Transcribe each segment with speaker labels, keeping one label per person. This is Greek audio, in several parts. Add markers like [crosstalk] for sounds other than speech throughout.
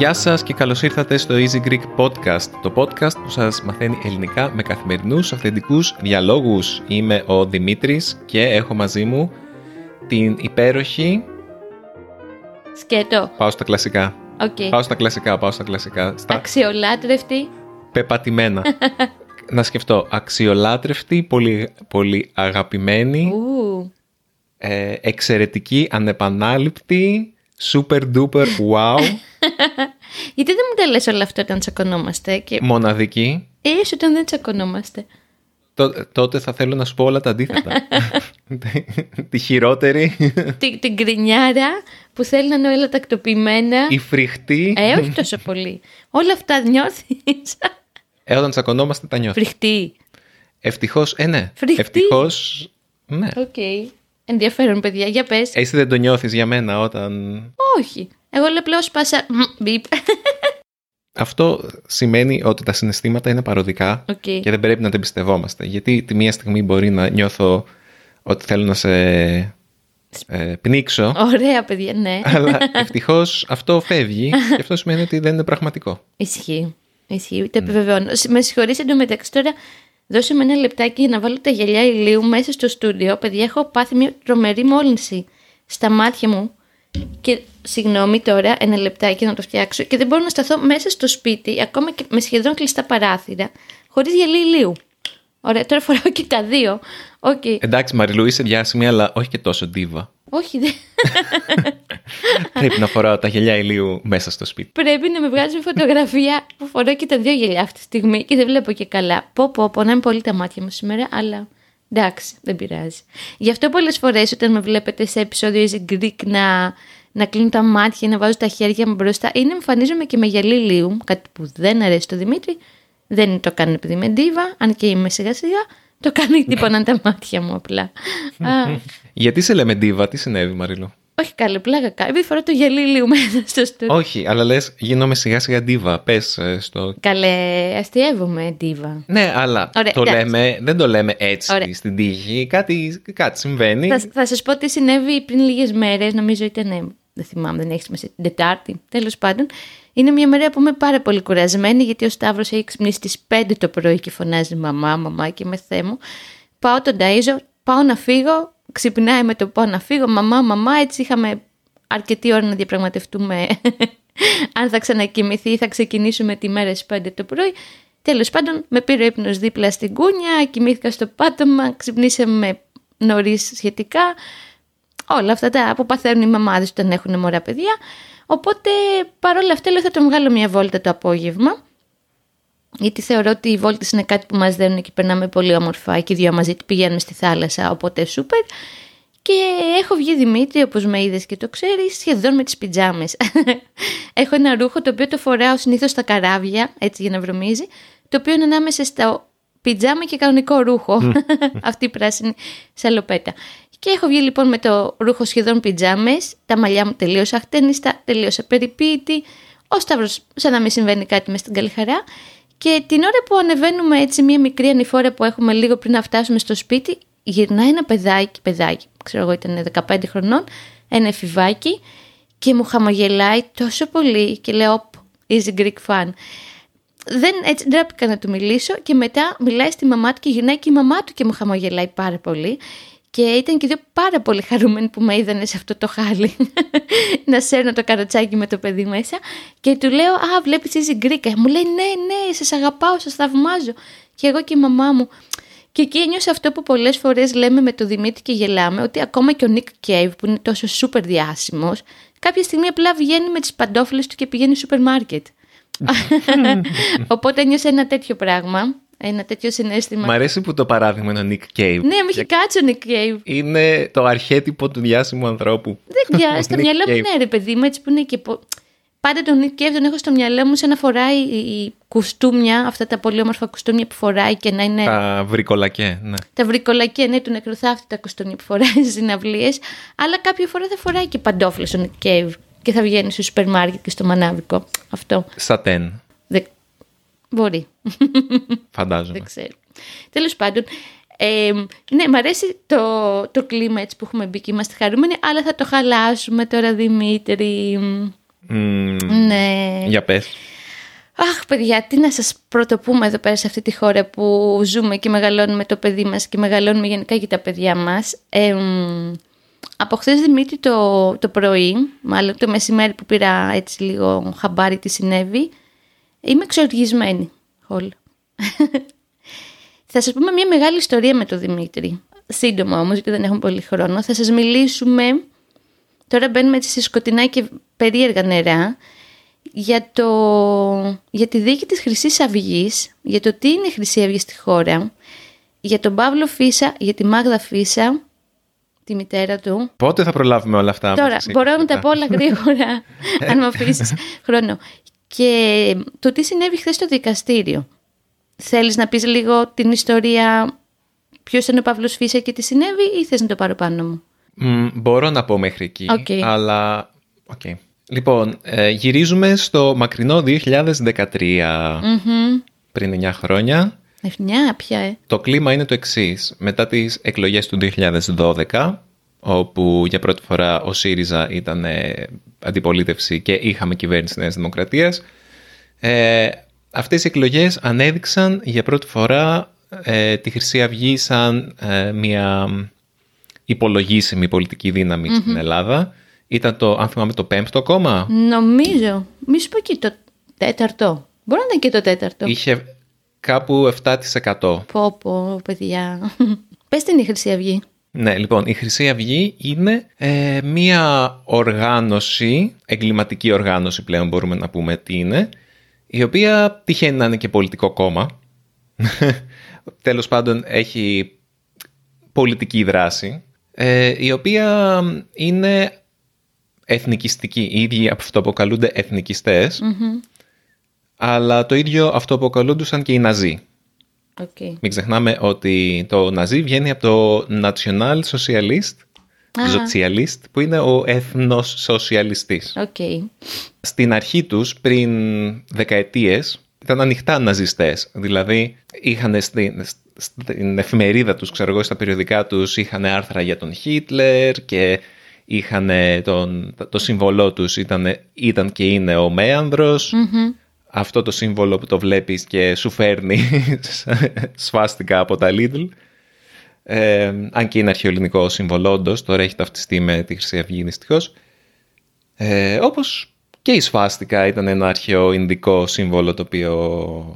Speaker 1: Γεια σας και καλώς ήρθατε στο Easy Greek Podcast, το podcast που σας μαθαίνει ελληνικά με καθημερινούς αυθεντικούς διαλόγους. Είμαι ο Δημήτρης και έχω μαζί μου την υπέροχη...
Speaker 2: Σκέτο.
Speaker 1: Πάω στα κλασικά.
Speaker 2: Οκ.
Speaker 1: Πάω στα κλασικά, πάω στα κλασικά. Στα
Speaker 2: Αξιολάτρευτη.
Speaker 1: πεπατημένα. [laughs] Να σκεφτώ. Αξιολάτρευτη, πολύ, πολύ αγαπημένη,
Speaker 2: Ου.
Speaker 1: ε, εξαιρετική, ανεπανάληπτη, super duper wow, [laughs]
Speaker 2: Γιατί δεν μου τα λες όλα αυτά όταν τσακωνόμαστε και
Speaker 1: μοναδική.
Speaker 2: ίσως όταν δεν τσακωνόμαστε.
Speaker 1: Τό- τότε θα θέλω να σου πω όλα τα αντίθετα. [laughs] Τη χειρότερη,
Speaker 2: την, την γκρινιάρα που θέλει να είναι όλα τακτοποιημένα.
Speaker 1: η φρικτή.
Speaker 2: Ε, όχι τόσο πολύ. όλα αυτά νιώθεις;
Speaker 1: Ε, όταν τσακωνόμαστε τα νιώθω.
Speaker 2: Φρικτή.
Speaker 1: Ευτυχώς, ε, ναι.
Speaker 2: Φρικτή.
Speaker 1: Ευτυχώς. Ναι.
Speaker 2: Οκ. Ενδιαφέρον, παιδιά. Για πες.
Speaker 1: Εσύ δεν το νιώθεις για μένα όταν.
Speaker 2: Όχι. Εγώ λέω απλώ σπάσα. Μμ, Μπιπ.
Speaker 1: Αυτό σημαίνει ότι τα συναισθήματα είναι παροδικά
Speaker 2: Οκ.
Speaker 1: και δεν πρέπει να τα εμπιστευόμαστε. Γιατί τη μία στιγμή μπορεί να νιώθω ότι θέλω να σε ε, πνίξω,
Speaker 2: Ωραία, παιδιά, ναι. [laughs]
Speaker 1: αλλά ευτυχώς αυτό φεύγει [laughs] και αυτό σημαίνει ότι δεν είναι πραγματικό.
Speaker 2: Ισχύει. Ισχύει. Το επιβεβαιώνω. Σ- Με συγχωρείτε εντωμεταξύ τώρα. Δώσε με ένα λεπτάκι για να βάλω τα γυαλιά ηλίου μέσα στο στούντιο. Παιδιά, έχω πάθει μια τρομερή μόλυνση στα μάτια μου. Και συγγνώμη τώρα, ένα λεπτάκι να το φτιάξω. Και δεν μπορώ να σταθώ μέσα στο σπίτι, ακόμα και με σχεδόν κλειστά παράθυρα, χωρίς γυαλί ηλίου. Ωραία, τώρα φοράω και τα δύο. Οκ.
Speaker 1: Εντάξει, Μαριλού, είσαι διάσημη, αλλά όχι και τόσο ντίβα.
Speaker 2: Όχι, δεν. [laughs]
Speaker 1: Πρέπει να φοράω τα γυαλιά ηλίου μέσα στο σπίτι.
Speaker 2: Πρέπει να με βγάζει φωτογραφία που φοράω και τα δύο γυαλιά αυτή τη στιγμή και δεν βλέπω και καλά. Πω, πω, πονάνε πολύ τα μάτια μου σήμερα, αλλά εντάξει, δεν πειράζει. Γι' αυτό πολλές φορές όταν με βλέπετε σε επεισόδιο Easy Greek να, να κλείνω τα μάτια, να βάζω τα χέρια μου μπροστά ή να εμφανίζομαι και με γυαλί λίου, κάτι που δεν αρέσει στο Δημήτρη. Δεν το κάνω επειδή είμαι ντίβα, αν και είμαι σιγά σιγά. Το κάνω [laughs] γιατί πονάνε τα μάτια μου απλά. Α, [laughs]
Speaker 1: Γιατί σε λέμε ντίβα, τι συνέβη, Μαριλού.
Speaker 2: Όχι καλή πλάκα κάνω. Επειδή φοράω το γυαλί λίου [laughs] μέσα στο στούντιο.
Speaker 1: Όχι, αλλά λες, γίνομαι σιγά σιγά ντίβα. Πε στο.
Speaker 2: Καλέ, αστείευομαι ντίβα.
Speaker 1: Ναι, αλλά
Speaker 2: Ωραία,
Speaker 1: το
Speaker 2: εντάξει.
Speaker 1: λέμε, δεν το λέμε έτσι
Speaker 2: Ωραία.
Speaker 1: στην τύχη. Κάτι, κάτι συμβαίνει.
Speaker 2: Θα, θα σας πω τι συνέβη πριν λίγες μέρες. Νομίζω ήταν. ε, Δεν θυμάμαι, δεν έχει σημασία. Την Τετάρτη. Τέλος πάντων. Είναι μια μέρα που είμαι πάρα πολύ κουρασμένη γιατί ο Σταύρος έχει ξυπνήσει στι 5 το πρωί και φωνάζει Μαμά, μαμά και με θέ μου. Πάω τον ταΐζω, πάω να φύγω. Ξυπνάει με το πάω να φύγω. Μαμά, μαμά. Έτσι είχαμε αρκετή ώρα να διαπραγματευτούμε [laughs] αν θα ξανακοιμηθεί ή θα ξεκινήσουμε τη μέρα στις 5 το πρωί. Τέλος πάντων, με πήρε ο ύπνος δίπλα στην κούνια, κοιμήθηκα στο πάτωμα, ξυπνήσαμε νωρίς σχετικά. Όλα αυτά τα που παθαίνουν οι μαμάδες όταν έχουν μωρά παιδιά. Οπότε παρόλα αυτά λέω θα τον βγάλω μια βόλτα το απόγευμα. Γιατί θεωρώ ότι οι βόλτες είναι κάτι που μας δένουν και περνάμε πολύ όμορφα και οι δυο μαζί πηγαίνουμε στη θάλασσα, οπότε σούπερ. Και έχω βγει Δημήτρη, όπως με είδες και το ξέρεις, σχεδόν με τις πιτζάμες. [laughs] έχω ένα ρούχο το οποίο το φοράω συνήθως στα καράβια, έτσι για να βρωμίζει, το οποίο είναι ανάμεσα στο πιτζάμα και κανονικό ρούχο, [laughs] αυτή η πράσινη σαλοπέτα. Και έχω βγει λοιπόν με το ρούχο σχεδόν πιτζάμες, τα μαλλιά μου τελείως αχτένιστα, τελείως απεριποίητη, ο Σταύρος σαν να μην συμβαίνει κάτι μες στην καλή χαρά. Και την ώρα που ανεβαίνουμε έτσι μία μικρή ανηφόρα που έχουμε λίγο πριν να φτάσουμε στο σπίτι, γυρνάει ένα παιδάκι, παιδάκι, ξέρω εγώ ήταν 15 χρονών, ένα εφηβάκι και μου χαμογελάει τόσο πολύ και λέω «Οπ, easy Greek fan». Δεν, έτσι ντράπηκα να του μιλήσω και μετά μιλάει στη μαμά του και γυρνάει και η μαμά του και μου χαμογελάει πάρα πολύ. Και ήταν και δύο πάρα πολύ χαρούμενοι που με είδανε σε αυτό το χάλι [laughs] να σέρνω το καροτσάκι με το παιδί μέσα. Και του λέω, Α, βλέπεις Easy Greek. Μου λέει, Ναι, ναι, σας αγαπάω, σας θαυμάζω. Και εγώ και η μαμά μου. Και εκεί ένιωσα αυτό που πολλές φορές λέμε με τον Δημήτρη και γελάμε, ότι ακόμα και ο Nick Cave που είναι τόσο σούπερ διάσημος, κάποια στιγμή απλά βγαίνει με τις παντόφλες του και πηγαίνει στο σούπερ μάρκετ. [laughs] Οπότε ένιωσα ένα τέτοιο πράγμα, ένα τέτοιο συνέστημα.
Speaker 1: Μ' αρέσει που το παράδειγμα είναι ο Nick Cave.
Speaker 2: Ναι, μου είχε κάτσει ο Nick Cave.
Speaker 1: Είναι το αρχέτυπο του διάσημου ανθρώπου.
Speaker 2: Δεν [laughs] πια, στο
Speaker 1: Nick
Speaker 2: μυαλό μου
Speaker 1: Cave.
Speaker 2: ναι ρε παιδί μου, έτσι που είναι και... πο- Πάντα τον Nick Cave τον έχω στο μυαλό μου σαν να φοράει η κουστούμια, αυτά τα πολύ όμορφα κουστούμια που φοράει και να είναι...
Speaker 1: Τα βρικολακέ, ναι.
Speaker 2: τα βρικολακία ναι, του νεκροθάφτη τα κουστούμια που φοράει στις συναυλίες, αλλά κάποια φορά θα φοράει και παντόφλες ο Nick Cave. και θα βγαίνει στο σούπερ μάρκετ και στο μανάβικο. Αυτό.
Speaker 1: Σατέν.
Speaker 2: Δεν... Μπορεί.
Speaker 1: Φαντάζομαι.
Speaker 2: Δεν ξέρω. Τέλος πάντων, ε, ναι, μ' αρέσει το, το κλίμα έτσι που έχουμε μπει και είμαστε χαρούμενοι, αλλά θα το χαλάσουμε τώρα, Δημήτρη.
Speaker 1: Μμμ,
Speaker 2: Ναι.
Speaker 1: Για πες.
Speaker 2: Αχ, παιδιά, τι να σας πρωτοπούμε εδώ πέρα σε αυτή τη χώρα που ζούμε και μεγαλώνουμε το παιδί μας και μεγαλώνουμε γενικά και τα παιδιά μας. Ε, μ, από χθες Δημήτρη το, το πρωί, μάλλον το μεσημέρι που πήρα έτσι λίγο χαμπάρι τι συνέβη, είμαι εξοργισμένη. Χολ. Θα σας πούμε μια μεγάλη ιστορία με τον Δημήτρη. Σύντομα όμως, γιατί δεν έχουμε πολύ χρόνο. Θα σας μιλήσουμε, τώρα μπαίνουμε έτσι σε σκοτεινά και περίεργα νερά, για, το, για τη δίκη της χρυσής αυγής, για το τι είναι η Χρυσή Αυγή στη χώρα, για τον Παύλο Φύσσα, για τη Μάγδα Φύσσα, τη μητέρα του.
Speaker 1: Πότε θα προλάβουμε όλα αυτά.
Speaker 2: Τώρα,
Speaker 1: μεταξύ
Speaker 2: μπορώ να τα
Speaker 1: μετά;
Speaker 2: πω όλα γρήγορα, [laughs] αν μου αφήσεις χρόνο. Και το τι συνέβη χθες στο δικαστήριο. Θέλεις να πεις λίγο την ιστορία ποιος είναι ο Παύλος Φύσσας και τι συνέβη ή θες να το πάρω πάνω μου;
Speaker 1: Μ, μπορώ να πω μέχρι εκεί,
Speaker 2: Οκ.
Speaker 1: αλλά... οκ. Λοιπόν, ε, γυρίζουμε στο μακρινό 2013, πριν 9 χρόνια.
Speaker 2: Ευνιά πια, ε.
Speaker 1: Το κλίμα είναι το εξής. Μετά τις εκλογές του 2012, όπου για πρώτη φορά ο ΣΥΡΙΖΑ ήταν ε, αντιπολίτευση και είχαμε κυβέρνηση Νέας Δημοκρατίας, ε, αυτές οι εκλογές ανέδειξαν για πρώτη φορά ε, τη Χρυσή Αυγή σαν ε, μια υπολογίσιμη πολιτική δύναμη στην Ελλάδα. Ήταν το, αν θυμάμαι, το πέμπτο κόμμα.
Speaker 2: Νομίζω, μη σου πω και το τέταρτο. Μπορεί να είναι και το τέταρτο.
Speaker 1: Είχε κάπου 7%.
Speaker 2: Πω πω, παιδιά. Πες την η Χρυσή Αυγή.
Speaker 1: Ναι, λοιπόν, η Χρυσή Αυγή είναι ε, μία οργάνωση, εγκληματική οργάνωση πλέον μπορούμε να πούμε τι είναι, η οποία τυχαίνει να είναι και πολιτικό κόμμα. [laughs] Τέλος πάντων έχει πολιτική δράση, ε, η οποία είναι εθνικιστική. Οι ίδιοι αυτοαποκαλούνται εθνικιστές, αλλά το ίδιο αυτοαποκαλούντουσαν και οι Ναζί.
Speaker 2: Οκ.
Speaker 1: Μην ξεχνάμε ότι το Ναζί βγαίνει από το National Socialist,
Speaker 2: Α.
Speaker 1: Sozialist, που είναι ο έθνος σοσιαλιστής.
Speaker 2: Οκ.
Speaker 1: Στην αρχή τους, πριν δεκαετίες, ήταν ανοιχτά ναζιστές. Δηλαδή, είχαν στην, στην εφημερίδα τους, ξέρω εγώ, στα περιοδικά τους, είχαν άρθρα για τον Χίτλερ και είχαν τον, το σύμβολό τους ήταν, ήταν και είναι ο μέανδρος. Αυτό το σύμβολο που το βλέπεις και σου φέρνει [laughs] σφάστηκα από τα Lidl. Ε, αν και είναι αρχαιοελληνικό σύμβολο, όντως, τώρα έχει ταυτιστεί με τη Χρυσή Αυγή δυστυχώς. Ε, όπως και η σφάστηκα ήταν ένα αρχαίο ινδικό σύμβολο το οποίο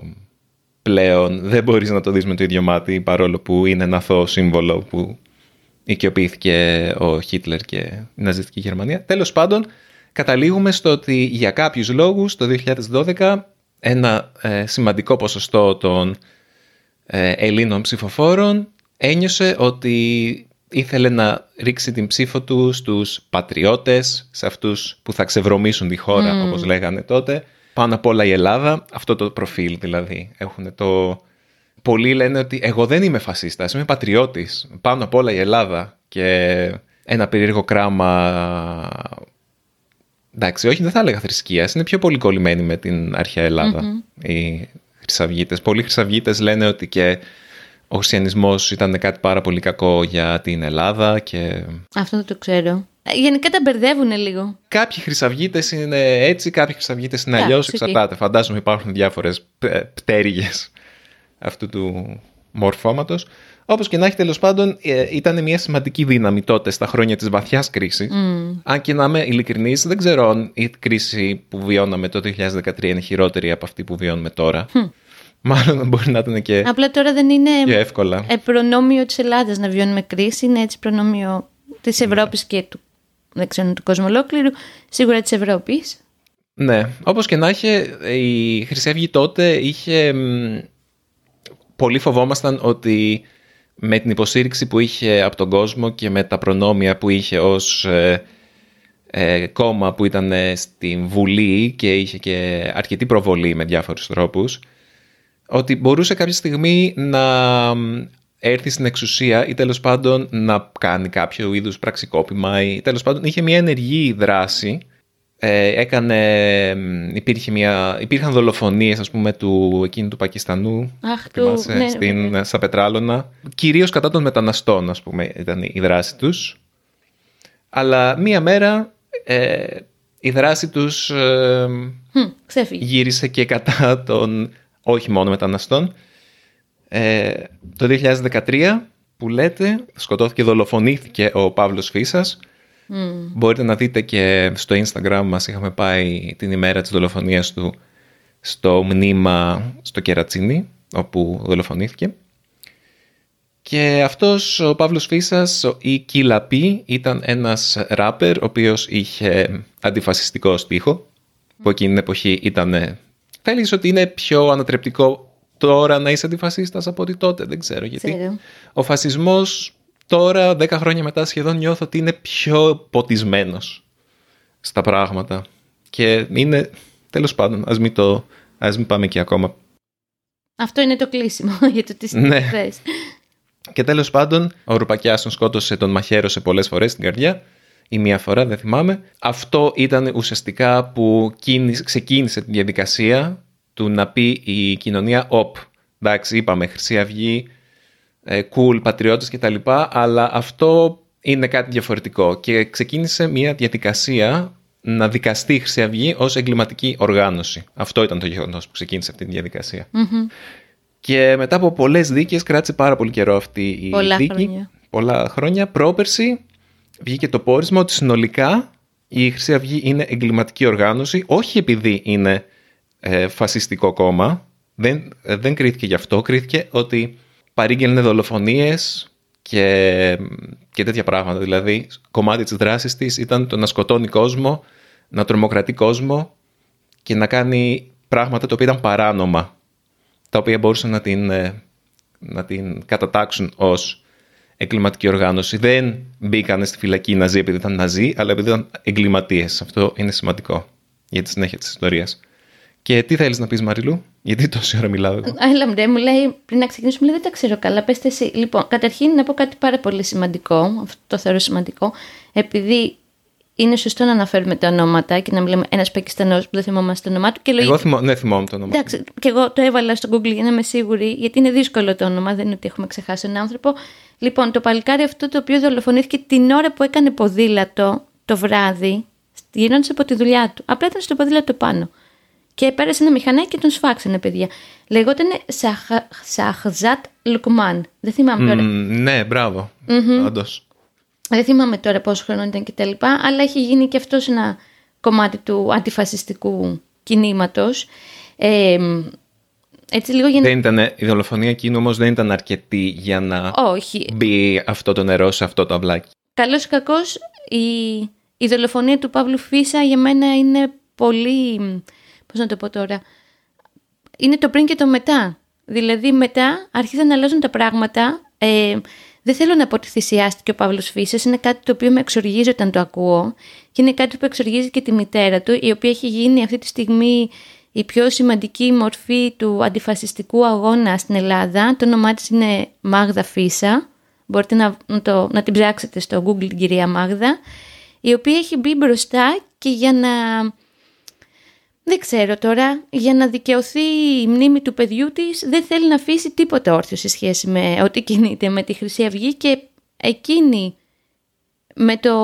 Speaker 1: πλέον δεν μπορείς να το δεις με το ίδιο μάτι παρόλο που είναι ένα αθώο σύμβολο που οικειοποιήθηκε ο Χίτλερ και η ναζιστική Γερμανία. Τέλος πάντων, καταλήγουμε στο ότι για κάποιους λόγους το 2012 ένα ε, σημαντικό ποσοστό των ε, Ελλήνων ψηφοφόρων ένιωσε ότι ήθελε να ρίξει την ψήφο του στους πατριώτες, σε αυτούς που θα ξεβρωμίσουν τη χώρα, όπως λέγανε τότε. Πάνω απ' όλα η Ελλάδα, αυτό το προφίλ δηλαδή. Έχουν το... Πολλοί λένε ότι εγώ δεν είμαι φασίστας, είμαι πατριώτης. Πάνω απ' όλα η Ελλάδα. Και ένα περίεργο κράμα... Εντάξει, όχι δεν θα έλεγα θρησκείας, είναι πιο πολύ κολλημένοι με την αρχαία Ελλάδα, οι χρυσαυγίτες. Πολλοί χρυσαυγίτες λένε ότι και ο χριστιανισμός ήταν κάτι πάρα πολύ κακό για την Ελλάδα και
Speaker 2: Αυτό δεν το ξέρω. Ε, Γενικά τα μπερδεύουν λίγο.
Speaker 1: κάποιοι χρυσαυγίτες είναι έτσι, κάποιοι χρυσαυγίτες είναι
Speaker 2: Εντάξει,
Speaker 1: αλλιώς,
Speaker 2: οκ.
Speaker 1: εξαρτάται. Φαντάζομαι υπάρχουν διάφορες π- πτέρυγες αυτού του μορφώματος. Όπως και να έχει τέλος πάντων, ε, ήταν μια σημαντική δύναμη τότε στα χρόνια της βαθιάς κρίσης. Αν και να είμαι ειλικρινής, δεν ξέρω αν η κρίση που βιώναμε το 2013 είναι χειρότερη από αυτή που βιώνουμε τώρα. Μάλλον μπορεί να ήταν και
Speaker 2: Απλά τώρα δεν είναι
Speaker 1: πιο εύκολα.
Speaker 2: ε, προνόμιο της Ελλάδας να βιώνουμε κρίση, είναι έτσι προνόμιο της Ευρώπης και του, δεν ξέρω, του κόσμου ολόκληρου, σίγουρα της Ευρώπης.
Speaker 1: Ναι, όπως και να είχε, η Χρυσή Αυγή τότε είχε... μ, Πολύ φοβόμασταν ότι με την υποστήριξη που είχε από τον κόσμο και με τα προνόμια που είχε ως ε, ε, κόμμα που ήταν ε, στην Βουλή και είχε και αρκετή προβολή με διάφορους τρόπους, ότι μπορούσε κάποια στιγμή να μ, έρθει στην εξουσία ή τέλος πάντων να κάνει κάποιο είδους πραξικόπημα ή τέλος πάντων είχε μια ενεργή δράση ε, έκανε, υπήρχε μια, υπήρχαν δολοφονίες ας πούμε του, εκείνου του Πακιστανού
Speaker 2: Αχ,
Speaker 1: θυμάσαι,
Speaker 2: του, ναι,
Speaker 1: στην,
Speaker 2: ναι.
Speaker 1: στα Πετράλωνα κυρίως κατά των μεταναστών ας πούμε ήταν η δράση τους αλλά μία μέρα ε, η δράση τους ε,
Speaker 2: Χμ, ξέφυγε.
Speaker 1: γύρισε και κατά των όχι μόνο μεταναστών ε, το 2013 που λέτε σκοτώθηκε, δολοφονήθηκε ο Παύλος Φίσας
Speaker 2: Μμ.
Speaker 1: Μπορείτε να δείτε και στο Instagram μας είχαμε πάει την ημέρα της δολοφονίας του στο μνήμα στο Κερατσίνι όπου δολοφονήθηκε. Και αυτός ο Παύλος Φίσας ή Κιλαπή ήταν ένας ράπερ ο οποίος είχε αντιφασιστικό στίχο που εκείνη την εποχή ήταν... Θέλεις ότι είναι πιο ανατρεπτικό τώρα να είσαι αντιφασίστας από ότι τότε, δεν ξέρω γιατί.
Speaker 2: Ξέρω.
Speaker 1: Ο φασισμός τώρα, 10 χρόνια μετά σχεδόν νιώθω ότι είναι πιο ποτισμένος στα πράγματα. Και είναι, τέλος πάντων, ας μην, το, ας μην πάμε εκεί ακόμα.
Speaker 2: Αυτό είναι το κλείσιμο [laughs] για το τι
Speaker 1: Ναι.
Speaker 2: θες.
Speaker 1: Και τέλος πάντων, ο Ρουπακιάς τον σκότωσε, τον μαχαίρωσε πολλές φορές στην καρδιά ή μία φορά, δεν θυμάμαι. Αυτό ήταν ουσιαστικά που κίνησε- ξεκίνησε τη διαδικασία του να πει η κοινωνία «Οπ, εντάξει, είπαμε, Χρυσή Αυγή, ε, cool, πατριώτες κτλ. Αλλά αυτό είναι κάτι διαφορετικό και ξεκίνησε μια διαδικασία να δικαστεί η Χρυσή Αυγή ως εγκληματική οργάνωση. Αυτό ήταν το γεγονός που ξεκίνησε αυτή τη διαδικασία.
Speaker 2: Μμμ.
Speaker 1: Και μετά από πολλές δίκες, κράτησε πάρα πολύ καιρό αυτή η
Speaker 2: Πολλά
Speaker 1: δίκη.
Speaker 2: χρόνια.
Speaker 1: Πολλά χρόνια. Πρόπερση βγήκε το πόρισμα ότι συνολικά η Χρυσή Αυγή είναι εγκληματική οργάνωση, όχι επειδή είναι ε, φασιστικό κόμμα. Δεν, ε, δεν κρίθηκε γι' αυτό. Κρίθηκε ότι παρήγγελνε δολοφονίες και, και τέτοια πράγματα. Δηλαδή, κομμάτι της δράσης της ήταν το να σκοτώνει κόσμο, να τρομοκρατεί κόσμο και να κάνει πράγματα τα οποία ήταν παράνομα τα οποία μπορούσαν να την, ε, να την κατατάξουν ως εγκληματική οργάνωση. Δεν μπήκαν στη φυλακή οι Ναζί επειδή ήταν Ναζί, αλλά επειδή ήταν εγκληματίες. Αυτό είναι σημαντικό για τη συνέχεια της ιστορίας. Και τι θέλεις να πεις Μαριλού, γιατί τόση ώρα μιλάω εγώ;
Speaker 2: Έλα μπρε, μου λέει πριν να ξεκινήσουμε, μου λέει δεν τα ξέρω καλά, πες εσύ. Λοιπόν, καταρχήν να πω κάτι πάρα πολύ σημαντικό, αυτό το θεωρώ σημαντικό, επειδή είναι σωστό να αναφέρουμε τα ονόματα και να μιλάμε ένας Πακιστανός που δεν θυμόμαστε το όνομά του και λογικά.
Speaker 1: Εγώ θυμώ, ναι, θυμόμαι το όνομα.
Speaker 2: Εντάξει, και εγώ το έβαλα στο Google για να είμαι σίγουρη, γιατί είναι δύσκολο το όνομα, δεν είναι ότι έχουμε ξεχάσει έναν άνθρωπο. Λοιπόν, το παλικάρι αυτό το οποίο δολοφονήθηκε την ώρα που έκανε ποδήλατο το βράδυ, γυρνώντας από τη δουλειά του. Απλά ήταν στο ποδήλατο πάνω. Και πέρασε ένα μηχανάκι και τον σφάξανε, παιδιά. Λεγόταν Σαχ- Σαχζάτ Λουκμάν. Δεν θυμάμαι τώρα.
Speaker 1: Μμ, ναι, μπράβο. Όντως.
Speaker 2: Δεν θυμάμαι τώρα πόσο χρόνο ήταν κτλ. Αλλά έχει γίνει και αυτός ένα κομμάτι του αντιφασιστικού κινήματος. Ε, έτσι λίγο για να.
Speaker 1: Δεν ήταν, η δολοφονία εκείνου όμως δεν ήταν αρκετή για να
Speaker 2: Όχι.
Speaker 1: μπει αυτό το νερό σε αυτό το αυλάκι.
Speaker 2: Καλό ή κακό, η, η δολοφονία του Παύλου Φίσα για μένα είναι πολύ. Πώς να το πω τώρα. Είναι το πριν και το μετά. Δηλαδή, μετά άρχισαν να αλλάζουν τα πράγματα. Ε, δεν θέλω να πω ότι θυσιάστηκε ο Παύλος Φίσα. Είναι κάτι το οποίο με εξοργίζει όταν το ακούω. Και είναι κάτι που εξοργίζει και τη μητέρα του, η οποία έχει γίνει αυτή τη στιγμή η πιο σημαντική μορφή του αντιφασιστικού αγώνα στην Ελλάδα. Το όνομά της είναι Μάγδα Φίσα. Μπορείτε να, να το, να την ψάξετε στο Google την κυρία Μάγδα. Η οποία έχει μπει μπροστά και για να... Δεν ξέρω τώρα, για να δικαιωθεί η μνήμη του παιδιού της δεν θέλει να αφήσει τίποτα όρθιο σε σχέση με ό,τι κινείται με τη Χρυσή Αυγή και εκείνη με το,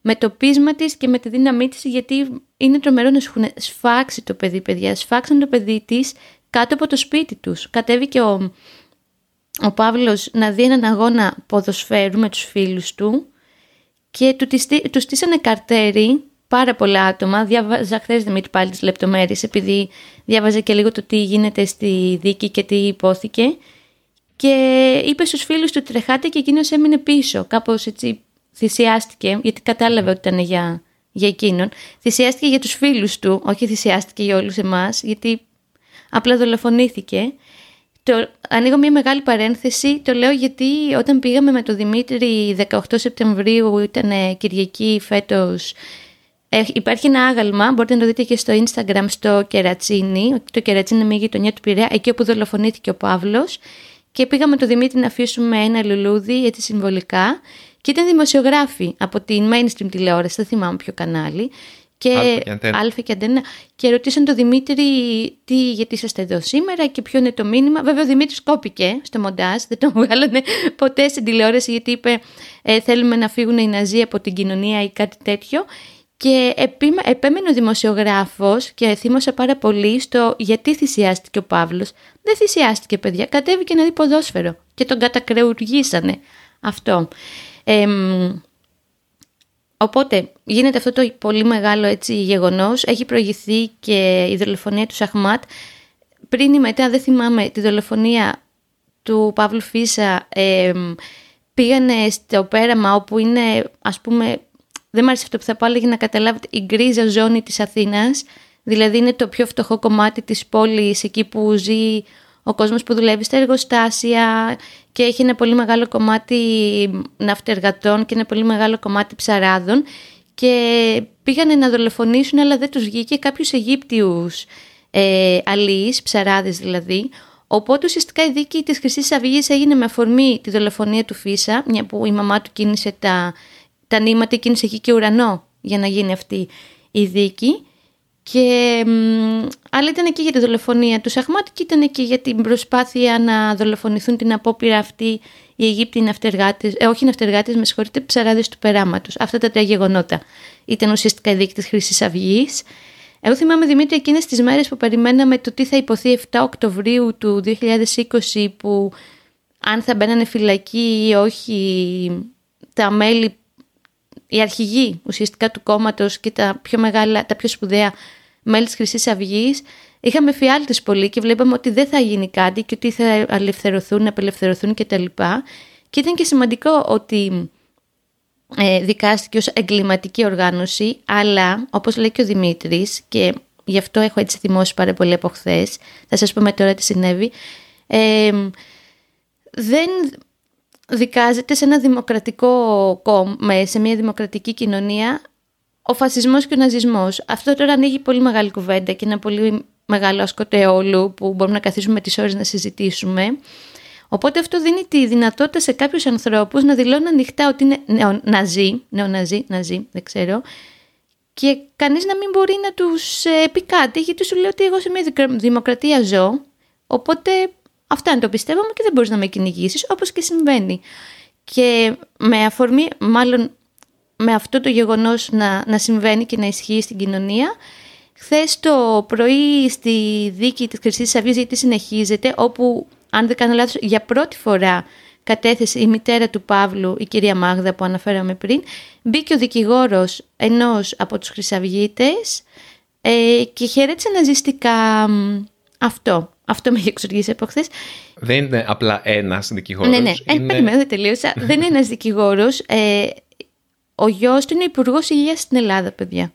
Speaker 2: με το πείσμα της και με τη δύναμή της γιατί είναι τρομερό να σου έχουν σφάξει το παιδί παιδιά. Σφάξαν το παιδί της κάτω από το σπίτι τους. Κατέβηκε ο, ο Παύλος να δει έναν αγώνα ποδοσφαίρου με τους φίλους του και του, της- τους στήσανε καρτέρι πάρα πολλά άτομα. Διάβαζα χθες Δημήτρη πάλι τις λεπτομέρειες επειδή διάβαζα και λίγο το τι γίνεται στη δίκη και τι υπόθηκε και είπε στους φίλους του τρεχάτε και εκείνος έμεινε πίσω. Κάπως έτσι θυσιάστηκε γιατί κατάλαβε ότι ήταν για, για εκείνον. Θυσιάστηκε για τους φίλους του, όχι θυσιάστηκε για όλους εμάς γιατί απλά δολοφονήθηκε. Το, ανοίγω μια μεγάλη παρένθεση, το λέω γιατί όταν πήγαμε με τον Δημήτρη 18 Σεπτεμβρίου, ήταν ε, Κυριακή φέτος, ε, υπάρχει ένα άγαλμα, μπορείτε να το δείτε και στο Instagram, στο Κερατσίνι, το Κερατσίνι είναι μια γειτονιά του Πειραιά, εκεί όπου δολοφονήθηκε ο Παύλος και πήγαμε με τον Δημήτρη να αφήσουμε ένα λουλούδι, έτσι συμβολικά και ήταν δημοσιογράφοι από την mainstream τηλεόραση, δεν θυμάμαι ποιο κανάλι και
Speaker 1: Αλφα και Αντένα.
Speaker 2: Αλφα και Αντένα και ρωτήσαν τον Δημήτρη τι, γιατί είσαστε εδώ σήμερα και ποιο είναι το μήνυμα. Βέβαια ο Δημήτρης κόπηκε στο μοντάζ, δεν τον βγάλανε ποτέ στην τηλεόραση γιατί είπε ε, θέλουμε να φύγουν οι Ναζί από την κοινωνία ή κάτι τέτοιο. Και επίμε, επέμενε ο δημοσιογράφος και θύμωσα πάρα πολύ στο γιατί θυσιάστηκε ο Παύλος. Δεν θυσιάστηκε παιδιά, κατέβηκε να δει ποδόσφαιρο και τον κατακρεουργήσανε αυτό. Εμ, Οπότε γίνεται αυτό το πολύ μεγάλο έτσι, γεγονός. Έχει προηγηθεί και η δολοφονία του Σαχμάτ. Πριν ή μετά, δεν θυμάμαι, τη δολοφονία του Παύλου Φίσα ε, πήγανε στο πέραμα όπου είναι, ας πούμε, δεν μου άρεσε αυτό που θα πω, αλλά για να καταλάβετε, η γκρίζα ζώνη της Αθήνας. Δηλαδή είναι το πιο φτωχό κομμάτι της πόλης, εκεί που ζει ο κόσμος που δουλεύει στα εργοστάσια και έχει ένα πολύ μεγάλο κομμάτι ναυτεργατών και ένα πολύ μεγάλο κομμάτι ψαράδων και πήγανε να δολοφονήσουν αλλά δεν τους βγήκε κάποιους Αιγύπτιους ε, αλείς, ψαράδες δηλαδή Οπότε ουσιαστικά η δίκη της χρυσής Αυγής έγινε με αφορμή τη δολοφονία του Φίσα, μια που η μαμά του κίνησε τα, τα νήματα, κίνησε εκεί και ουρανό για να γίνει αυτή η δίκη. Και μ, άλλα ήταν εκεί για τη δολοφονία του Σαχμάτ και ήταν εκεί για την προσπάθεια να δολοφονηθούν την απόπειρα αυτή οι Αιγύπτιοι ναυτεργάτες, ε, όχι ναυτεργάτες, με συγχωρείτε, ψαράδες του περάματος. Αυτά τα τρία γεγονότα ήταν ουσιαστικά η δίκη της Χρυσής Αυγής. Εγώ θυμάμαι Δημήτρη εκείνες τις μέρες που περιμέναμε το τι θα υποθεί 7 Οκτωβρίου του 2020 που αν θα μπαίνανε φυλακή ή όχι τα μέλη, οι αρχηγοί ουσιαστικά του κόμματος και τα πιο μεγάλα, τα πιο σπουδαία μέλη της χρυσής αυγής, είχαμε φιάλτες πολύ και βλέπαμε ότι δεν θα γίνει κάτι και ότι θα ελευθερωθούν, απελευθερωθούν κτλ. Και ήταν και σημαντικό ότι ε, δικάστηκε ως εγκληματική οργάνωση, αλλά όπως λέει και ο Δημήτρης και γι' αυτό έχω έτσι θυμώσει πάρα πολύ από χθες. θα σας πούμε τώρα τι συνέβη, ε, δεν δικάζεται σε ένα δημοκρατικό κόμμα, σε μια δημοκρατική κοινωνία ο φασισμός και ο ναζισμός. Αυτό τώρα ανοίγει πολύ μεγάλη κουβέντα και ένα πολύ μεγάλο ασκοτεόλου που μπορούμε να καθίσουμε τις ώρες να συζητήσουμε. Οπότε αυτό δίνει τη δυνατότητα σε κάποιους ανθρώπους να δηλώνουν ανοιχτά ότι είναι νεοναζί, νεοναζί, ναζί, δεν ξέρω, και κανείς να μην μπορεί να τους ε, πει κάτι, γιατί σου λέει ότι εγώ σε μια δημοκρατία ζω, οπότε αυτά είναι το πιστεύω και δεν μπορείς να με κυνηγήσεις, όπως και συμβαίνει. Και με αφορμή, μάλλον με αυτό το γεγονός να, να συμβαίνει και να ισχύει στην κοινωνία, Χθες το πρωί στη δίκη της Χρυσής Αυγής, γιατί συνεχίζεται, όπου αν δεν κάνω λάθος, για πρώτη φορά κατέθεσε η μητέρα του Παύλου, η κυρία Μάγδα που αναφέραμε πριν, μπήκε ο δικηγόρος ενός από τους χρυσαυγίτες ε, και χαιρέτησε ναζιστικά αυτό. Αυτό με έχει εξοργήσει από χθες.
Speaker 1: Δεν είναι απλά ένας δικηγόρος.
Speaker 2: Ναι, ναι. Ε,
Speaker 1: είναι...
Speaker 2: περιμένω, δεν τελείωσα. [laughs] δεν είναι ένας δικηγόρος. Ε, ο γιος του είναι υπουργός υγείας στην Ελλάδα, παιδιά.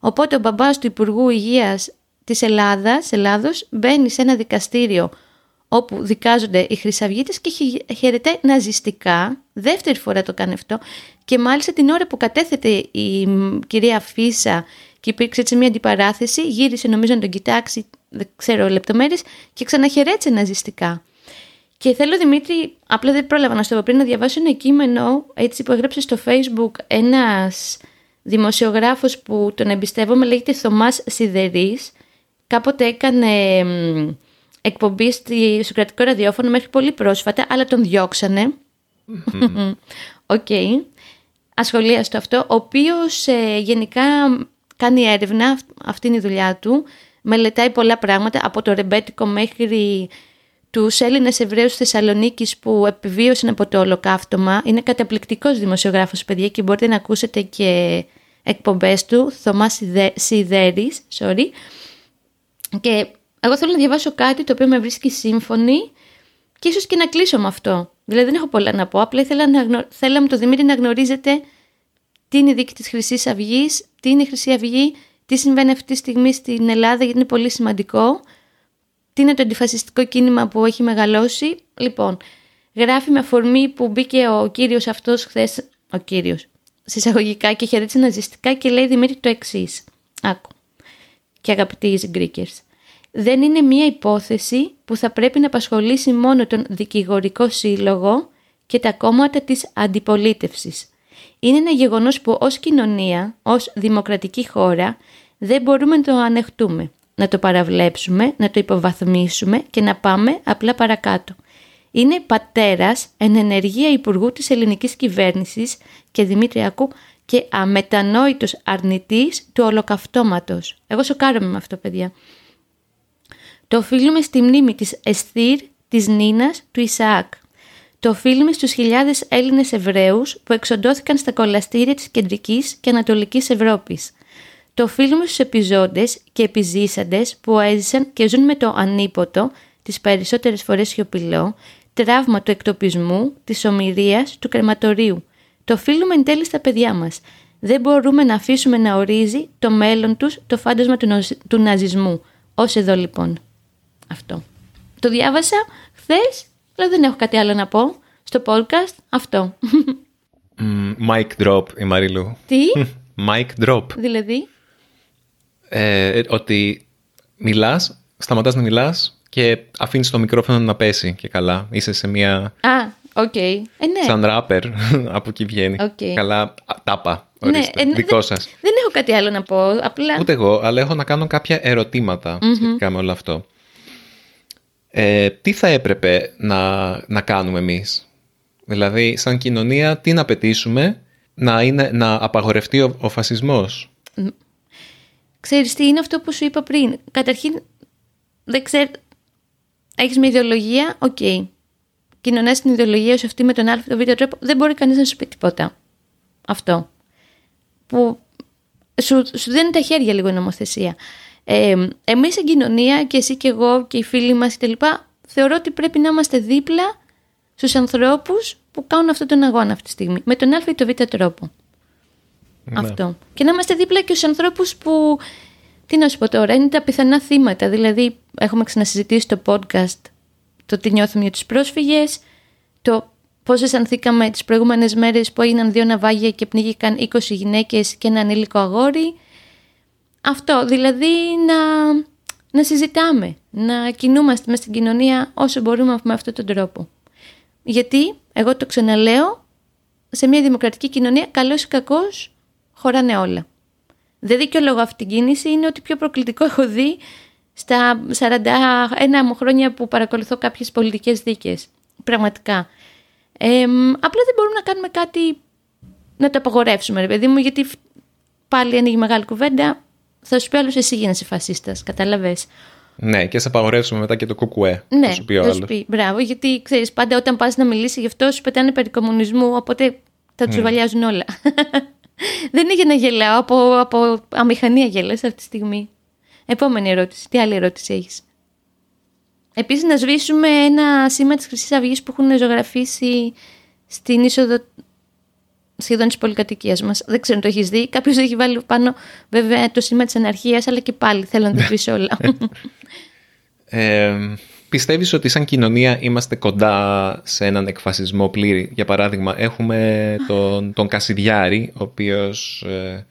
Speaker 2: Οπότε ο μπαμπάς του Υπουργού Υγείας της Ελλάδας, Ελλάδος μπαίνει σε ένα δικαστήριο όπου δικάζονται οι χρυσαυγίτες και χαιρετάει ναζιστικά. Δεύτερη φορά το κάνει αυτό. Και μάλιστα την ώρα που κατέθεται η κυρία Φίσα και υπήρξε έτσι μια αντιπαράθεση, γύρισε νομίζω να τον κοιτάξει, δεν ξέρω λεπτομέρειες, και ξαναχαιρέτησε ναζιστικά. Και θέλω Δημήτρη, απλά δεν πρόλαβα να στο πω πριν, να διαβάσω ένα κείμενο έτσι που έγραψε στο facebook ένας δημοσιογράφος που τον εμπιστεύομαι λέγεται Θωμάς Σιδερής. Κάποτε έκανε εκπομπή στο κρατικό ραδιόφωνο μέχρι πολύ πρόσφατα, αλλά τον διώξανε. [laughs] OK. okay. Ασχολίαστο αυτό, ο οποίος ε, γενικά κάνει έρευνα, αυτή είναι η δουλειά του, μελετάει πολλά πράγματα, από το ρεμπέτικο μέχρι τους Έλληνες Εβραίους Θεσσαλονίκης που επιβίωσαν από το ολοκαύτωμα. Είναι καταπληκτικός δημοσιογράφος, παιδιά, και μπορείτε να ακούσετε και εκπομπές του, Θωμάς Σιδέρης, sorry. Και εγώ θέλω να διαβάσω κάτι το οποίο με βρίσκει σύμφωνη και ίσως και να κλείσω με αυτό. Δηλαδή δεν έχω πολλά να πω, απλά ήθελα να γνω... θέλαμε το Δημήτρη να γνωρίζετε τι είναι η δίκη της χρυσής αυγής, τι είναι η Χρυσή Αυγή, τι συμβαίνει αυτή τη στιγμή στην Ελλάδα γιατί είναι πολύ σημαντικό, τι είναι το αντιφασιστικό κίνημα που έχει μεγαλώσει. Λοιπόν, γράφει με αφορμή που μπήκε ο κύριος αυτός χθες, ο κύριος, συσσαγωγικά και χαιρέτησε ναζιστικά και λέει Δημήτρη το εξής. Άκου. Και αγαπητοί Greekers. Δεν είναι μία υπόθεση που θα πρέπει να απασχολήσει μόνο τον δικηγορικό σύλλογο και τα κόμματα της αντιπολίτευσης. Είναι ένα γεγονός που ως κοινωνία, ως δημοκρατική χώρα, δεν μπορούμε να το ανεχτούμε, να το παραβλέψουμε, να το υποβαθμίσουμε και να πάμε απλά παρακάτω. Είναι πατέρας εν ενεργεία υπουργού της ελληνικής κυβέρνησης και Δημήτριακού και αμετανόητος αρνητής του ολοκαυτώματος. Εγώ σοκάρομαι με αυτό, παιδιά. Το οφείλουμε στη μνήμη της Εσθήρ, της Νίνας, του Ισαάκ. Το οφείλουμε στους χιλιάδες Έλληνες Εβραίους που εξοντώθηκαν στα κολαστήρια της κεντρικής και ανατολικής Ευρώπης. Το οφείλουμε στους επιζώντες και επιζήσαντες που έζησαν και ζουν με το ανίποτο, τις περισσότερες φορές σιωπηλό, τραύμα του εκτοπισμού, της ομοιρίας, του κρεματορίου. Το οφείλουμε εν τέλει στα παιδιά μας. Δεν μπορούμε να αφήσουμε να ορίζει το μέλλον τους το φάντασμα του, του ναζισμού. Ως εδώ λοιπόν. Αυτό. Το διάβασα χθες, αλλά δεν έχω κάτι άλλο να πω. Στο podcast αυτό.
Speaker 1: Mm, mic drop η Μαρίλου.
Speaker 2: Τι; [laughs]
Speaker 1: mic drop.
Speaker 2: Δηλαδή;
Speaker 1: Ε, ότι μιλάς, σταματάς να μιλάς και αφήνεις το μικρόφωνο να πέσει και καλά. Είσαι σε μια...
Speaker 2: Α, OK. Okay. Ε, ναι.
Speaker 1: Σαν ράπερ [laughs] από εκεί βγαίνει.
Speaker 2: Okay.
Speaker 1: Καλά, τάπα. Ορίστε, ναι, ε, δικό σας.
Speaker 2: Δεν έχω κάτι άλλο να πω. Απλά...
Speaker 1: Ούτε εγώ, αλλά έχω να κάνω κάποια ερωτήματα mm-hmm. σχετικά με όλο αυτό. Ε, τι θα έπρεπε να, να κάνουμε εμείς; Δηλαδή, σαν κοινωνία, τι να απαιτήσουμε να, είναι, να απαγορευτεί ο, ο φασισμός;
Speaker 2: Ξέρεις τι είναι αυτό που σου είπα πριν. Καταρχήν, δεν ξέρω... Έχεις μια ιδεολογία, OK. Okay. Κοινωνάς την ιδεολογία σου αυτή με τον α, τον β τρόπο, δεν μπορεί κανείς να σου πει τίποτα. Αυτό. Που σου, σου δίνει τα χέρια λίγο η νομοθεσία. Ε, εμείς σαν κοινωνία και εσύ και εγώ και οι φίλοι μας και λοιπά, θεωρώ ότι πρέπει να είμαστε δίπλα στους ανθρώπους που κάνουν αυτόν τον αγώνα αυτή τη στιγμή. Με τον α ή τον β τρόπο. Ναι. Αυτό. Και να είμαστε δίπλα και στους ανθρώπους που, τι να σου πω τώρα, είναι τα πιθανά θύματα. Δηλαδή, έχουμε ξανασυζητήσει το podcast το τι νιώθουμε για τους πρόσφυγες, το πώς αισθανθήκαμε τις προηγούμενες μέρες που έγιναν δύο ναυάγια και πνίγηκαν 20 γυναίκες και ένα ανήλικο αγόρι. Αυτό, δηλαδή να, να συζητάμε, να κινούμαστε μέσα στην κοινωνία όσο μπορούμε με αυτόν τον τρόπο. Γιατί, εγώ το ξαναλέω, σε μια δημοκρατική κοινωνία, καλός ή κακός, χωράνε όλα. Δεν δικαιολογώ αυτή την κίνηση, είναι ότι πιο προκλητικό έχω δει στα 41 μου χρόνια που παρακολουθώ κάποιες πολιτικές δίκες. Πραγματικά. Ε, απλά δεν μπορούμε να κάνουμε κάτι να το απαγορεύσουμε, ρε παιδί μου, γιατί πάλι ανοίγει μεγάλη κουβέντα. Θα σου πει άλλος εσύ γίνεσαι φασίστας, κατάλαβες;
Speaker 1: Ναι, και σε απαγορεύσουμε μετά και το κουκουέ.
Speaker 2: Ναι,
Speaker 1: θα σου πει ο θα σου
Speaker 2: πει. Μπράβο, γιατί ξέρεις, πάντα όταν πας να μιλήσει γι' αυτό σου πετάνε περί κομμουνισμού, οπότε θα τους mm. όλα. [laughs] Δεν είναι για να γελάω, από, από αμηχανία γελά αυτή τη στιγμή. Επόμενη ερώτηση. Τι άλλη ερώτηση έχεις; Επίσης, να σβήσουμε ένα σήμα της Χρυσής Αυγής που έχουν ζωγραφίσει στην είσοδο σχεδόν της πολυκατοικίας μας. Δεν ξέρω αν το έχεις δει. Κάποιος έχει βάλει πάνω, βέβαια, το σήμα της αναρχίας, αλλά και πάλι θέλω να τα πεις όλα. [laughs]
Speaker 1: ε, Πιστεύεις ότι σαν κοινωνία είμαστε κοντά σε έναν εκφασισμό πλήρη; Για παράδειγμα, έχουμε τον, τον Κασιδιάρη, ο οποίος ε,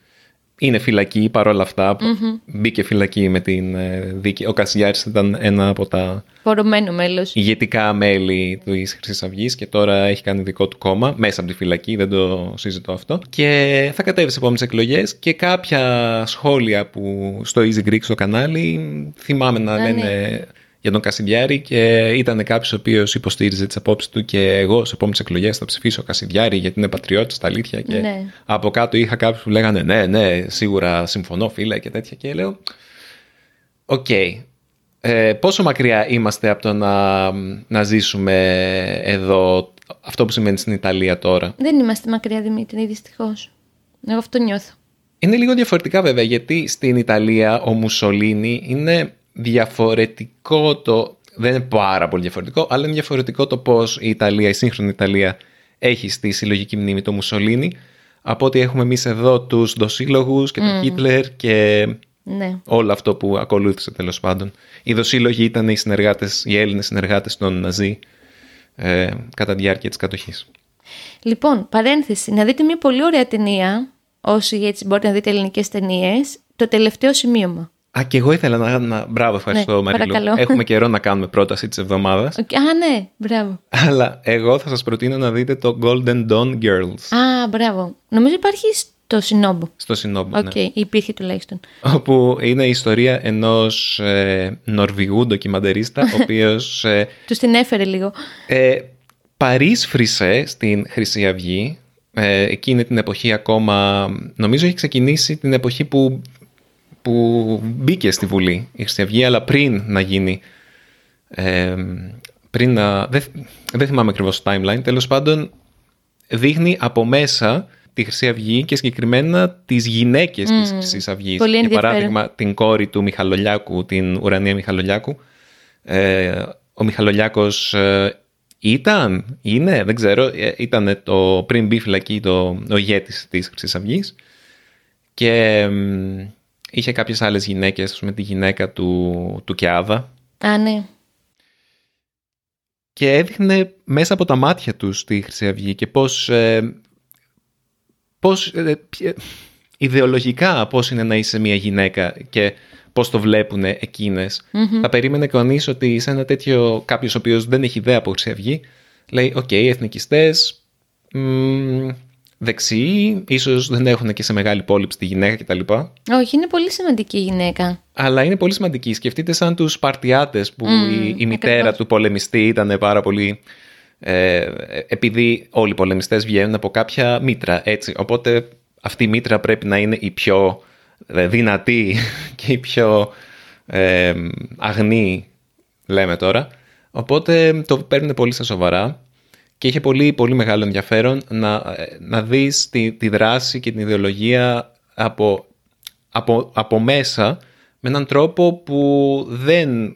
Speaker 1: είναι φυλακή παρόλα αυτά. Mm-hmm. Μπήκε φυλακή με την ε, δίκη. Ο Κασιδιάρης ήταν ένα από τα
Speaker 2: Φορωμένο μέλος.
Speaker 1: ηγετικά μέλη του Χρυσής Αυγής και τώρα έχει κάνει δικό του κόμμα μέσα από τη φυλακή, δεν το συζητώ αυτό. Και θα κατέβει σε επόμενες εκλογές και κάποια σχόλια που στο Easy Greek στο κανάλι θυμάμαι να λένε ναι για τον Κασιδιάρη και ήταν κάποιος ο οποίος υποστήριζε τις απόψεις του και εγώ σε επόμενες εκλογές θα ψηφίσω Κασιδιάρη γιατί είναι πατριώτης στα αλήθεια. Και ναι. από κάτω είχα κάποιους που λέγανε Ναι, ναι, σίγουρα συμφωνώ, φίλε και τέτοια. Και λέω: Οκ. Ε, πόσο μακριά είμαστε από το να, να ζήσουμε εδώ αυτό που συμβαίνει στην Ιταλία τώρα;
Speaker 2: Δεν είμαστε μακριά, Δημήτρη, δυστυχώς. Εγώ αυτό νιώθω.
Speaker 1: Είναι λίγο διαφορετικά βέβαια γιατί στην Ιταλία ο Μουσολίνη είναι διαφορετικό το. Δεν είναι πάρα πολύ διαφορετικό, αλλά είναι διαφορετικό το πώς η Ιταλία, η σύγχρονη Ιταλία, έχει στη συλλογική μνήμη το Μουσολίνη από ότι έχουμε εμείς εδώ τους δοσύλλογους και τον Χίτλερ και
Speaker 2: ναι.
Speaker 1: όλο αυτό που ακολούθησε τέλος πάντων. Οι δοσύλλογοι ήταν οι, συνεργάτες, οι Έλληνες συνεργάτες των Ναζί ε, κατά τη διάρκεια της κατοχής.
Speaker 2: Λοιπόν, παρένθεση, να δείτε μια πολύ ωραία ταινία, όσοι έτσι μπορείτε να δείτε ελληνικές ταινίες, το τελευταίο σημείωμα.
Speaker 1: Α, και εγώ ήθελα να. να... Μπράβο, ευχαριστώ,
Speaker 2: Ναι,
Speaker 1: Μαριλού.
Speaker 2: παρακαλώ.
Speaker 1: Έχουμε καιρό να κάνουμε πρόταση της εβδομάδας.
Speaker 2: Οκ, Α, ναι, μπράβο.
Speaker 1: Αλλά εγώ θα σας προτείνω να δείτε το Golden Dawn Girls
Speaker 2: Α, μπράβο. Νομίζω υπάρχει στο Cinobo.
Speaker 1: στο Cinobo.
Speaker 2: OK,
Speaker 1: ναι.
Speaker 2: υπήρχε τουλάχιστον.
Speaker 1: Όπου είναι η ιστορία ενός ε, Νορβηγού ντοκιμαντερίστα, ο [laughs] οποίος ε,
Speaker 2: Τους την έφερε λίγο.
Speaker 1: ε, παρίσφρισε στην Χρυσή Αυγή. Ε, εκείνη την εποχή ακόμα, νομίζω έχει ξεκινήσει την εποχή που, που μπήκε στη Βουλή η Χρυσή Αυγή, αλλά πριν να γίνει, ε, πριν να, δεν, δεν θυμάμαι ακριβώς το timeline, τέλος πάντων δείχνει από μέσα τη Χρυσή Αυγή και συγκεκριμένα τις γυναίκες της Χρυσής Αυγής.
Speaker 2: Πολύ
Speaker 1: Για
Speaker 2: ενδιαφέρον.
Speaker 1: παράδειγμα την κόρη του Μιχαλολιάκου, την Ουρανία Μιχαλολιάκου. Ε, ο Μιχαλολιάκος ε, ήταν, είναι, δεν ξέρω, ε, ήταν το πριν μπει φυλακή το, ο ηγέτης της Χρυσής Αυγής και μ, είχε κάποιες άλλες γυναίκες, ας πούμε τη γυναίκα του, του Κιάδα
Speaker 2: Α, ναι.
Speaker 1: και έδειχνε μέσα από τα μάτια τους τη Χρυσή Αυγή και πώς, ε, πώς ε, ποια- ιδεολογικά πώς είναι να είσαι μια γυναίκα και πώς το βλέπουν εκείνες. Θα περίμενε κανείς ότι σε ένα τέτοιο κάποιος ο οποίος δεν έχει ιδέα από Χρυσή Αυγή λέει οκ, εθνικιστές, μ, δεξιοί, ίσως δεν έχουν και σε μεγάλη υπόληψη τη γυναίκα κτλ.
Speaker 2: Όχι, είναι πολύ σημαντική η γυναίκα.
Speaker 1: Αλλά είναι πολύ σημαντική. Σκεφτείτε σαν τους Σπαρτιάτες που η, η μητέρα
Speaker 2: ακριβώς.
Speaker 1: του πολεμιστή ήταν πάρα πολύ... Ε, επειδή όλοι οι πολεμιστές βγαίνουν από κάποια μήτρα, έτσι. Οπότε αυτή η μήτρα πρέπει να είναι η πιο ε, δυνατή [laughs] και η πιο ε, αγνή, λέμε τώρα. Οπότε το παίρνουν πολύ στα σοβαρά και είχε πολύ, πολύ μεγάλο ενδιαφέρον να, ε, να δεις τη, τη δράση και την ιδεολογία από, από, από μέσα με έναν τρόπο που δεν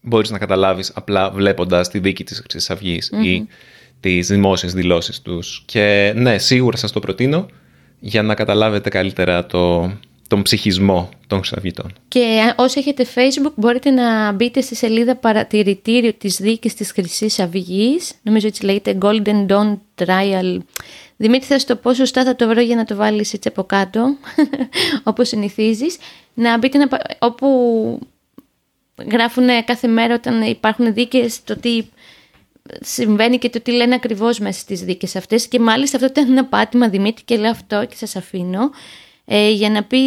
Speaker 1: μπορείς να καταλάβεις απλά βλέποντας τη δίκη της Χρυσής Αυγής ή τις δημόσιες δηλώσεις τους. Και ναι, σίγουρα σας το προτείνω για να καταλάβετε καλύτερα το, τον ψυχισμό των Χρυσαυγητών.
Speaker 2: Και α- όσοι έχετε facebook μπορείτε να μπείτε στη σελίδα παρατηρητήριο της δίκης της Χρυσής Αυγής. Νομίζω έτσι λέγεται Golden Dawn Trial. Δημήτρη θα σου το πω σωστά, θα το βρω για να το βάλεις έτσι από κάτω, [laughs] όπως συνηθίζεις. Να μπείτε να, πα- όπου γράφουν κάθε μέρα όταν υπάρχουν δίκες το τι συμβαίνει και το τι λένε ακριβώς μέσα στις δίκες αυτές και μάλιστα αυτό ήταν ένα πάτημα Δημήτρη και λέω αυτό και σας αφήνω ε, για να πει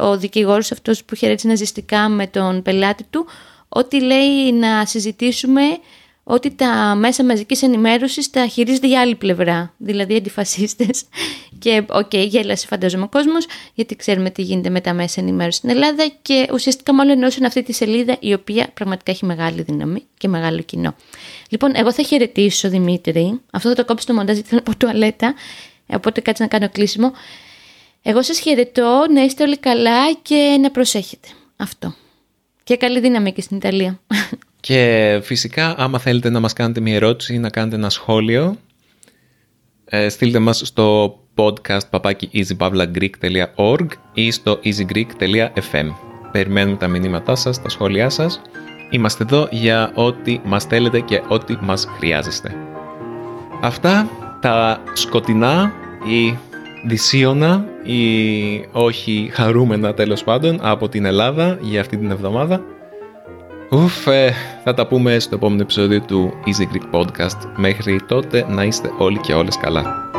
Speaker 2: ο δικηγόρος αυτός που είχε έτσι ναζιστικά με τον πελάτη του ότι λέει να συζητήσουμε ότι τα μέσα μαζικής ενημέρωσης τα χειρίζεται η άλλη πλευρά, δηλαδή οι αντιφασίστες. [laughs] Και οκ, γέλασε φαντάζομαι ο κόσμος, γιατί ξέρουμε τι γίνεται με τα μέσα ενημέρωσης στην Ελλάδα και ουσιαστικά μάλλον ενώσουν αυτή τη σελίδα η οποία πραγματικά έχει μεγάλη δύναμη και μεγάλο κοινό. Λοιπόν, εγώ θα χαιρετήσω Δημήτρη, αυτό θα το κόψω στο μοντάζ γιατί θέλω από τουαλέτα, οπότε κάτσε να κάνω κλείσιμο. Εγώ σας χαιρετώ, να είστε όλοι καλά και να προσέχετε. Αυτό. Και καλή δύναμη και στην Ιταλία.
Speaker 1: Και φυσικά άμα θέλετε να μας κάνετε μια ερώτηση ή να κάνετε ένα σχόλιο ε, στείλτε μας στο podcast papaki easypavlagreek.org ή στο easygreek.fm Περιμένουμε τα μηνύματά σας, τα σχόλιά σας. Είμαστε εδώ για ό,τι μας θέλετε και ό,τι μας χρειάζεστε. Αυτά τα σκοτεινά ή δυσίωνα ή όχι χαρούμενα τέλος πάντων από την Ελλάδα για αυτή την εβδομάδα. Ουφ, ε, θα τα πούμε στο επόμενο επεισόδιο του Easy Greek Podcast. Μέχρι τότε να είστε όλοι και όλες καλά.